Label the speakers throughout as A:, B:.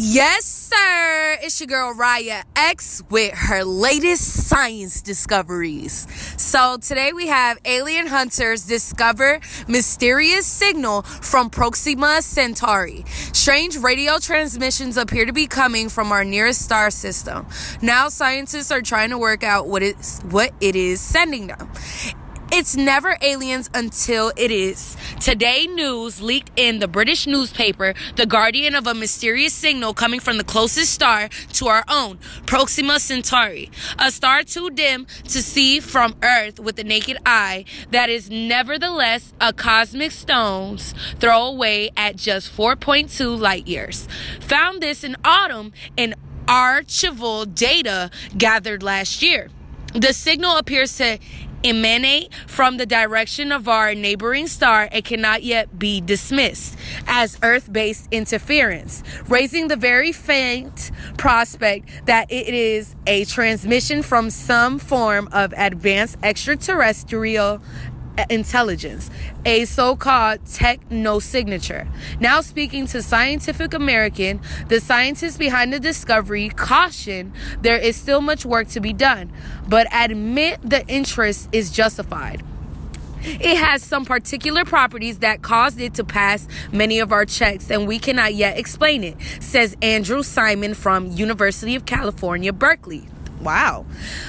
A: Yes, sir. It's your girl Raya X with her latest science discoveries. So today we have alien hunters discover mysterious signal from Proxima Centauri. Strange radio transmissions appear to be coming from our nearest star system. Now scientists are trying to work out what it's what it is sending them. It's never aliens until it is. Today, news leaked in the British newspaper The Guardian of a mysterious signal coming from the closest star to our own, Proxima Centauri, a star too dim to see from Earth with the naked eye that is nevertheless a cosmic stone's throw away at just 4.2 light years. Found this in autumn in archival data gathered last year. The signal appears to emanate from the direction of our neighboring star and cannot yet be dismissed as Earth based interference, raising the very faint prospect that it is a transmission from some form of advanced extraterrestrial intelligence, a so called techno signature. Now, speaking to Scientific American, the scientists behind the discovery caution there is still much work to be done, but admit the interest is justified. It has some particular properties that caused it to pass many of our checks, and we cannot yet explain it, says Andrew Siemion from University of California, Berkeley. Wow.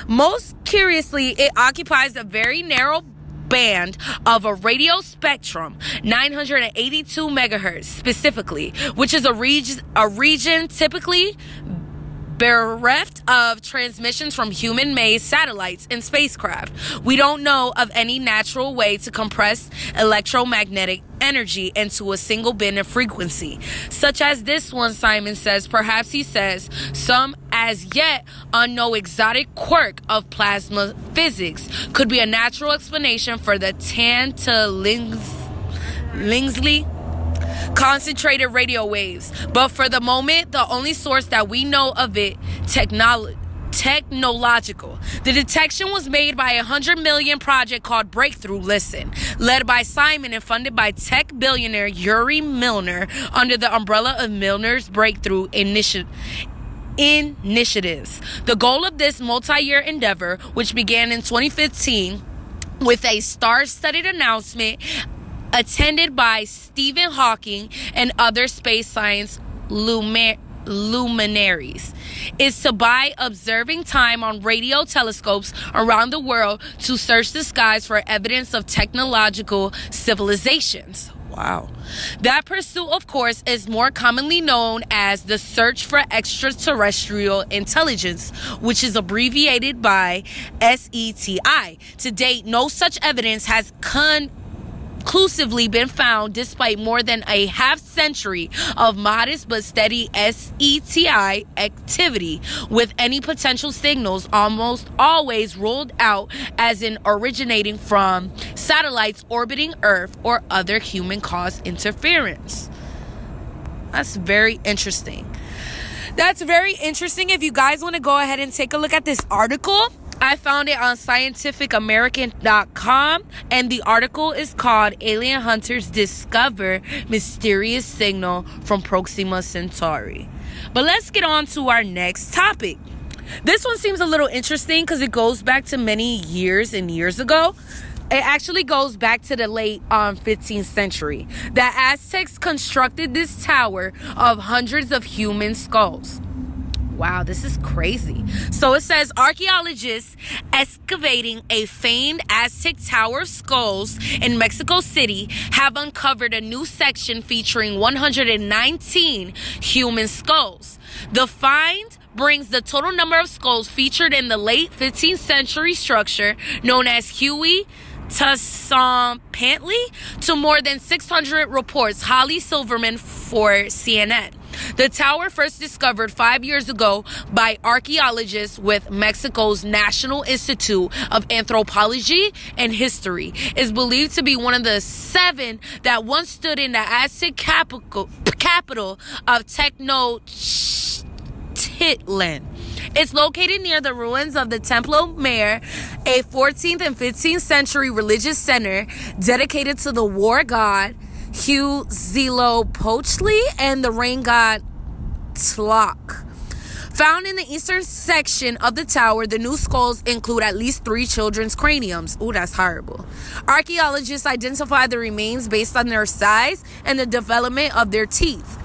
A: Most curiously, it occupies a very narrow band of a radio spectrum, 982 megahertz specifically, which is a region a region typically bereft of transmissions from human made satellites and spacecraft. We don't know of any natural way to compress electromagnetic energy into a single band of frequency, such as this one, Siemion says. Perhaps he says some as yet unknown exotic quirk of plasma physics could be a natural explanation for the Tantalingsley concentrated radio waves. But for the moment, the only source that we know of it, technology technological. The detection was made by a 100 million project called Breakthrough Listen, led by Siemion and funded by tech billionaire Yuri Milner under the umbrella of Milner's Breakthrough Initiative initiatives. The goal of this multi-year endeavor, which began in 2015 with a star-studded announcement attended by Stephen Hawking and other space science luminaries is to buy observing time on radio telescopes around the world to search the skies for evidence of technological civilizations. Wow. That pursuit, of course, is more commonly known as the search for extraterrestrial intelligence, which is abbreviated by SETI. To date, no such evidence has con- conclusively been found despite more than a half century of modest but steady SETI activity, with any potential signals almost always ruled out as in originating from satellites orbiting Earth or other human caused interference. That's very interesting. That's very interesting. If you guys want to go ahead and take a look at this article, I found it on scientificamerican.com and the article is called Alien Hunters Discover Mysterious Signal from Proxima Centauri. But let's get on to our next topic. This one seems a little interesting because it goes back to many years and years ago. It actually goes back to the late um, 15th century. The Aztecs constructed this tower of hundreds of human skulls. Wow, this is crazy. So it says archaeologists excavating a famed Aztec tower of skulls in Mexico City have uncovered a new section featuring 119 human skulls. The find brings the total number of skulls featured in the late 15th century structure known as Huey Tezcatlipoca to more than 600 reports. Holly Silverman for CNN. The tower, first discovered five years ago by archaeologists with Mexico's National Institute of Anthropology and History, is believed to be one of the seven that once stood in the Aztec capital, of Tenochtitlan. It's located near the ruins of the Templo Mayor, a 14th and 15th century religious center dedicated to the war god Huitzilopochtli and the rain god Tlaloc. Found in the eastern section of the tower, the new skulls include at least three children's craniums. Ooh, that's horrible. Archaeologists identify the remains based on their size and the development of their teeth.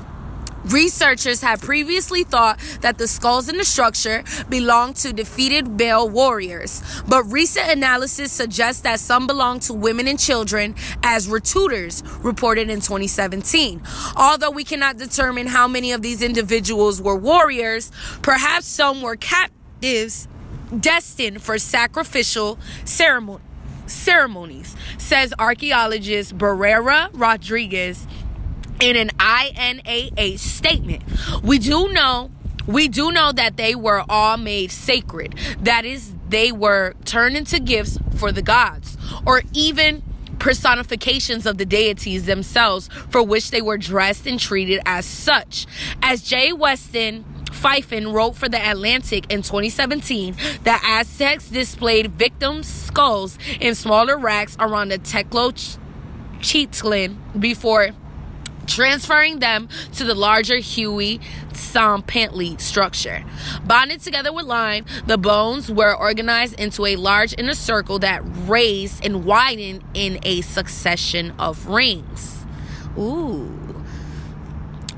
A: Researchers had previously thought that the skulls in the structure belonged to defeated male warriors, but recent analysis suggests that some belong to women and children, as Reuters reported in 2017. Although we cannot determine how many of these individuals were warriors, perhaps some were captives destined for sacrificial ceremony, ceremonies, says archaeologist Barrera Rodriguez in an INAH statement. We do know we do know that they were all made sacred. That is, they were turned into gifts for the gods, or even personifications of the deities themselves, for which they were dressed and treated as such. As Jay Weston Phippen wrote for The Atlantic in 2017, the Aztecs displayed victims' skulls in smaller racks around the Tenochtitlan before transferring them to the larger Huey Tzompantli structure. Bonded together with lime, the bones were organized into a large inner circle that raised and widened in a succession of rings. Ooh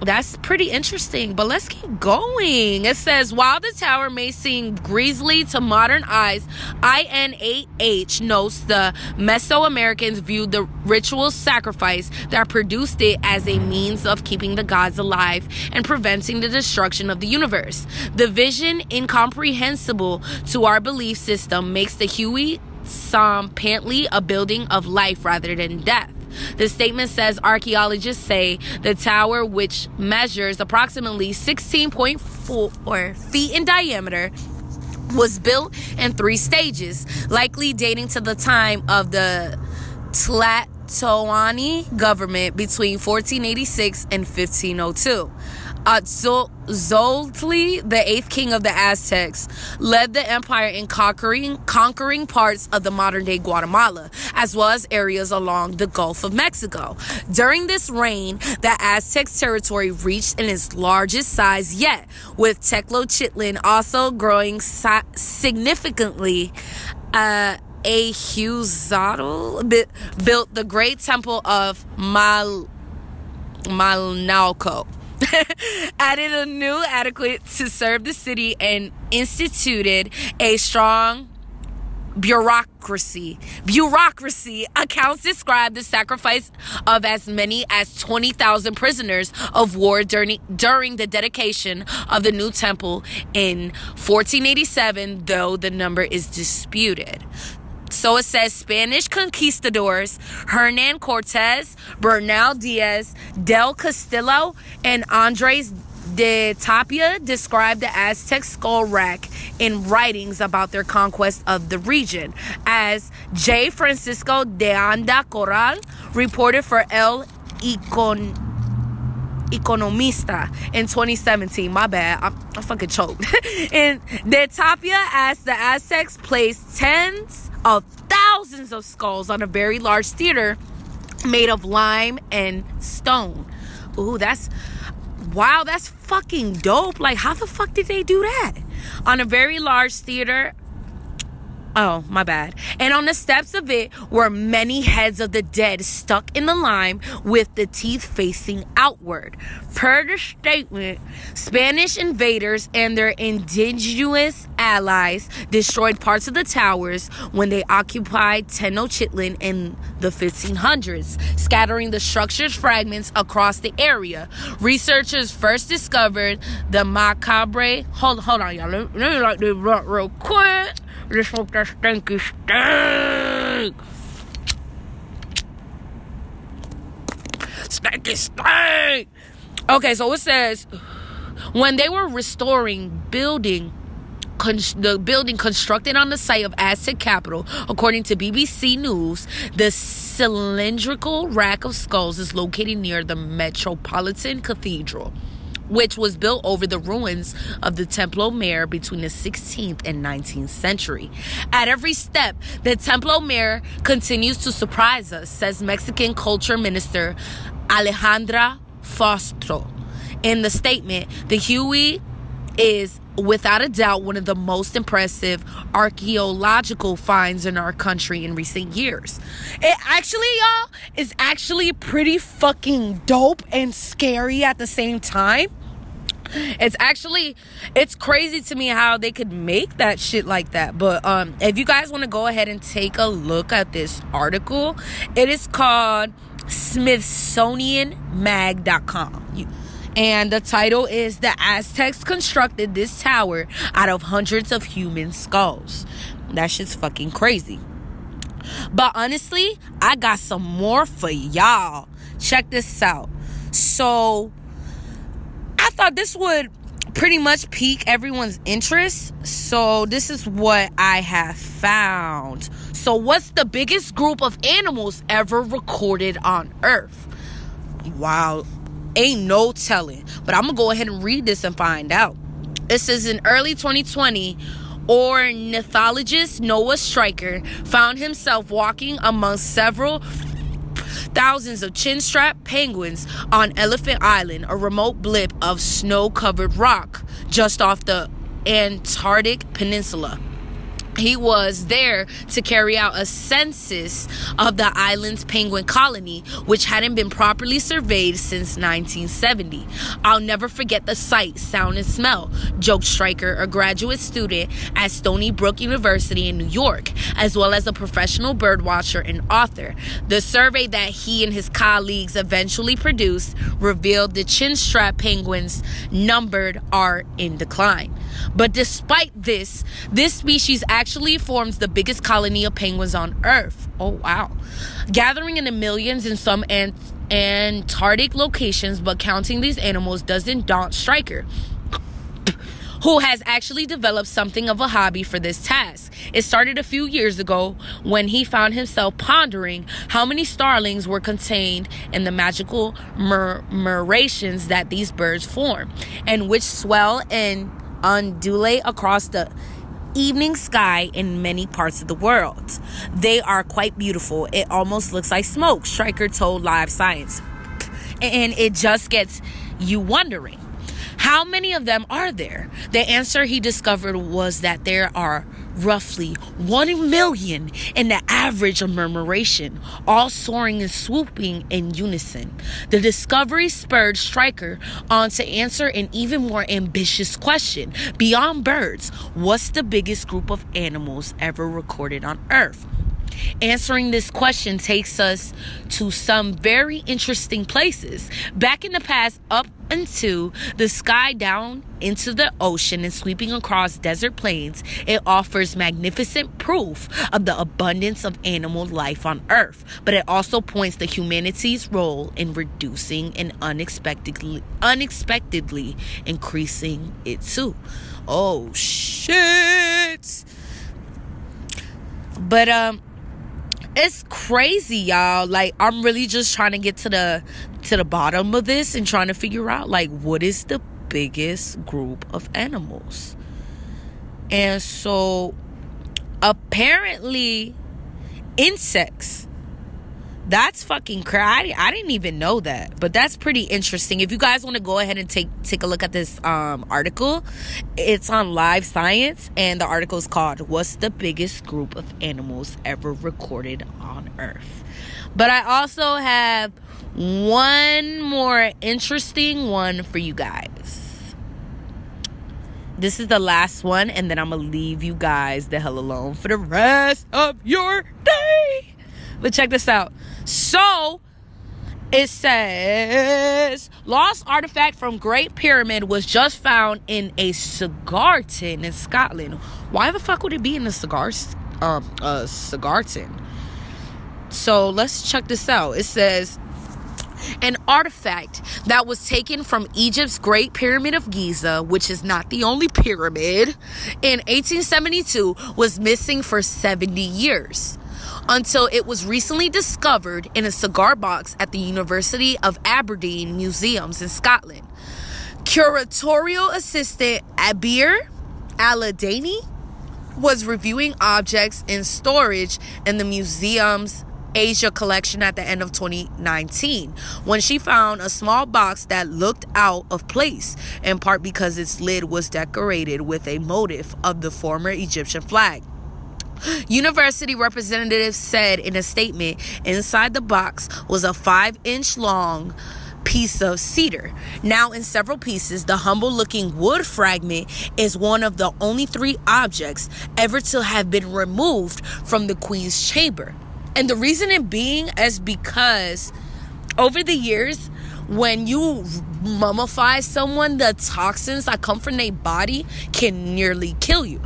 A: that's pretty interesting, but let's keep going. It says while the tower may seem grisly to modern eyes, INAH notes the Mesoamericans viewed the ritual sacrifice that produced it as a means of keeping the gods alive and preventing the destruction of the universe. The vision, incomprehensible to our belief system, makes the Huey Tzompantli a building of life rather than death. The statement says archaeologists say the tower, which measures approximately 16.4 feet in diameter, was built in three stages, likely dating to the time of the Tlatoani government between 1486 and 1502. Atzoltli, the eighth king of the Aztecs, led the empire in conquering, conquering parts of the modern day Guatemala, as well as areas along the Gulf of Mexico. During this reign, the Aztecs' territory reached in its largest size yet, with Tenochtitlan also growing si- significantly. Uh, Ahuitzotl built the great temple of Mal Malinalco added a new adequate to serve the city and instituted a strong bureaucracy. Bureaucracy accounts describe the sacrifice of as many as 20,000 prisoners of war during, during the dedication of the new temple in 1487, though the number is disputed. So it says Spanish conquistadors Hernan Cortez, Bernal Diaz, Del Castillo, and Andres de Tapia described the Aztec skull rack in writings about their conquest of the region, as J. Francisco de Anda Corral reported for El Icon. Economista in 2017. My bad. I'm, I'm fucking choked. and De Tapia asked the Aztecs placed tens of thousands of skulls on a very large theater made of lime and stone. Ooh, that's wow, that's fucking dope. Like, how the fuck did they do that? On a very large theater Oh, my bad. And on the steps of it were many heads of the dead stuck in the lime with the teeth facing outward. Per the statement, Spanish invaders and their indigenous allies destroyed parts of the towers when they occupied Tenochtitlan in the 1500s, scattering the structure's fragments across the area. Researchers first discovered the macabre. Hold, hold on, y'all. Let, me like this real quick. Let's smoke that stinky stink. Stinky stink. Okay, so it says when they were restoring building Con- the building constructed on the site of Aztec capital, according to BBC News, the cylindrical rack of skulls is located near the Metropolitan Cathedral, which was built over the ruins of the Templo Mayor between the 16th and 19th century. At every step, the Templo Mayor continues to surprise us, says Mexican culture minister Alejandra Frausto. In the statement, the Huey is without a doubt one of the most impressive archaeological finds in our country in recent years. It actually, y'all, is actually pretty fucking dope and scary at the same time. It's actually it's crazy to me how they could make that shit like that. But um if you guys want to go ahead and take a look at this article, it is called smithsonianmag.com. You and the title is The Aztecs Constructed This Tower Out of Hundreds of Human Skulls. That shit's fucking crazy. But honestly, I got some more for y'all. Check this out. So, I thought this would pretty much pique everyone's interest. So, this is what I have found. So, what's the biggest group of animals ever recorded on Earth? Wow, ain't no telling. But I'm gonna go ahead and read this and find out. It says in early 2020, ornithologist Noah Strycker found himself walking among several thousands of chinstrap penguins on Elephant Island, a remote blip of snow covered rock just off the Antarctic Peninsula he was there to carry out a census of the island's penguin colony, which hadn't been properly surveyed since 1970. I'll never forget the sight, sound, and smell, joked Strycker, a graduate student at Stony Brook University in New York, as well as a professional birdwatcher and author. The survey that he and his colleagues eventually produced revealed the chinstrap penguins numbered are in decline. But despite this, this species actually forms the biggest colony of penguins on Earth. Oh, wow. Gathering in the millions in some ant- Antarctic locations, but counting these animals doesn't daunt Strycker who has actually developed something of a hobby for this task. It started a few years ago when he found himself pondering how many starlings were contained in the magical murmurations that these birds form, and which swell and undulate across the evening sky in many parts of the world. They are quite beautiful. It almost looks like smoke, Strycker told Live Science. And it just gets you wondering how many of them are there? The answer he discovered was that there are roughly 1 million in the average of murmuration, all soaring and swooping in unison. The discovery spurred Strycker on to answer an even more ambitious question. Beyond birds, what's the biggest group of animals ever recorded on Earth? Answering this question takes us to some very interesting places. Back in the past, up into the sky down into the ocean and sweeping across desert plains, it offers magnificent proof of the abundance of animal life on Earth. But it also points to humanity's role in reducing and unexpectedly unexpectedly increasing it too. Oh shit. But um it's crazy y'all. Like i'm really just trying to get to the to the bottom of this and trying to figure out like what is the biggest group of animals? And so apparently insects that's fucking crazy. I didn't even know that, but that's pretty interesting. If you guys want to go ahead and take take a look at this um, article, it's on Live Science, and the article is called "What's the biggest group of animals ever recorded on Earth?" But I also have one more interesting one for you guys. This is the last one, and then I'm gonna leave you guys the hell alone for the rest of your day. But check this out. So it says lost artifact from Great Pyramid was just found in a cigar tin in Scotland. Why the fuck would it be in a cigar um a cigar tin? So let's check this out. It says an artifact that was taken from Egypt's Great Pyramid of Giza, which is not the only pyramid, in 1872 was missing for 70 years until it was recently discovered in a cigar box at the University of Aberdeen Museums in Scotland. Curatorial assistant Abeer Eladany was reviewing objects in storage in the museum's Asia collection at the end of 2019 when she found a small box that looked out of place, in part because its lid was decorated with a motif of the former Egyptian flag. University representatives said in a statement inside the box was a five inch long piece of cedar. Now, in several pieces, the humble looking wood fragment is one of the only three objects ever to have been removed from the Queen's chamber. And the reasoning being is because over the years, when you mummify someone, the toxins that come from their body can nearly kill you.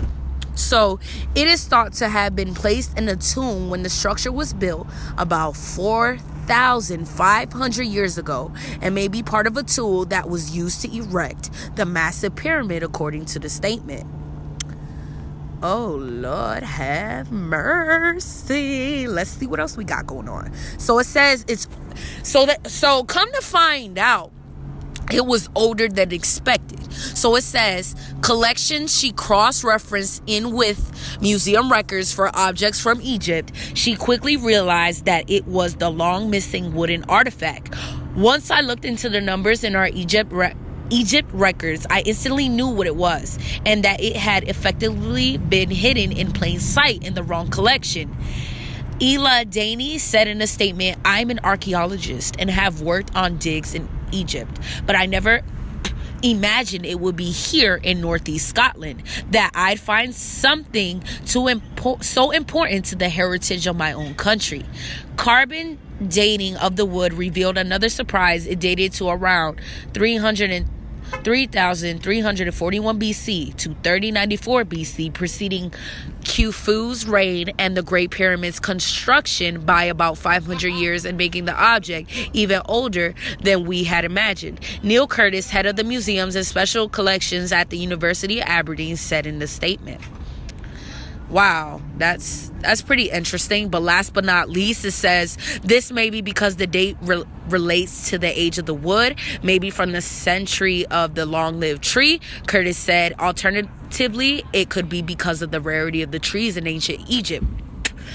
A: So it is thought to have been placed in a tomb when the structure was built about 4,500 years ago and may be part of a tool that was used to erect the massive pyramid, according to the statement. Oh Lord, have mercy. Let's see what else we got going on. So it says it's so that so come to find out it was older than expected. So it says collection she cross-referenced in with museum records for objects from Egypt. She quickly realized that it was the long missing wooden artifact. Once I looked into the numbers in our Egypt re- Egypt records, I instantly knew what it was and that it had effectively been hidden in plain sight in the wrong collection. Eladany said in a statement, I'm an archaeologist and have worked on digs in Egypt, but I never imagined it would be here in Northeast Scotland that I'd find something too impo- so important to the heritage of my own country. Carbon dating of the wood revealed another surprise. It dated to around 300 and 3341 BC to 3094 BC, preceding Khufu's reign and the Great Pyramid's construction by about 500 years and making the object even older than we had imagined. Neil Curtis, head of the museums and special collections at the University of Aberdeen, said in the statement. Wow, that's that's pretty interesting. But last but not least, it says this may be because the date re- relates to the age of the wood, maybe from the century of the long-lived tree. Curtis said, alternatively, it could be because of the rarity of the trees in ancient Egypt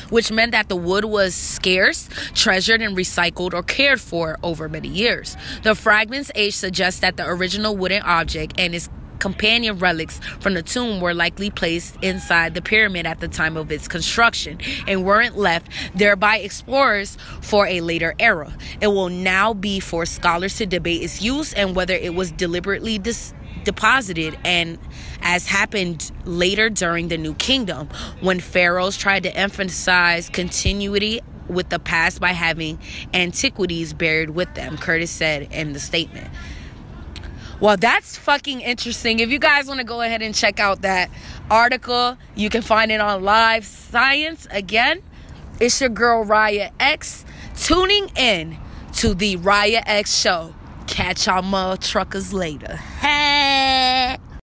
A: which meant that the wood was scarce, treasured, and recycled or cared for over many years. The fragment's age suggests that the original wooden object and its companion relics from the tomb were likely placed inside the pyramid at the time of its construction and weren't left there by explorers for a later era. It will now be for scholars to debate its use and whether it was deliberately dis- deposited and as happened later during the new kingdom when pharaohs tried to emphasize continuity with the past by having antiquities buried with them curtis said in the statement well, that's fucking interesting. If you guys want to go ahead and check out that article, you can find it on Live Science. Again, it's your girl Raya X tuning in to the Raya X show. Catch y'all mother truckers later. Hey.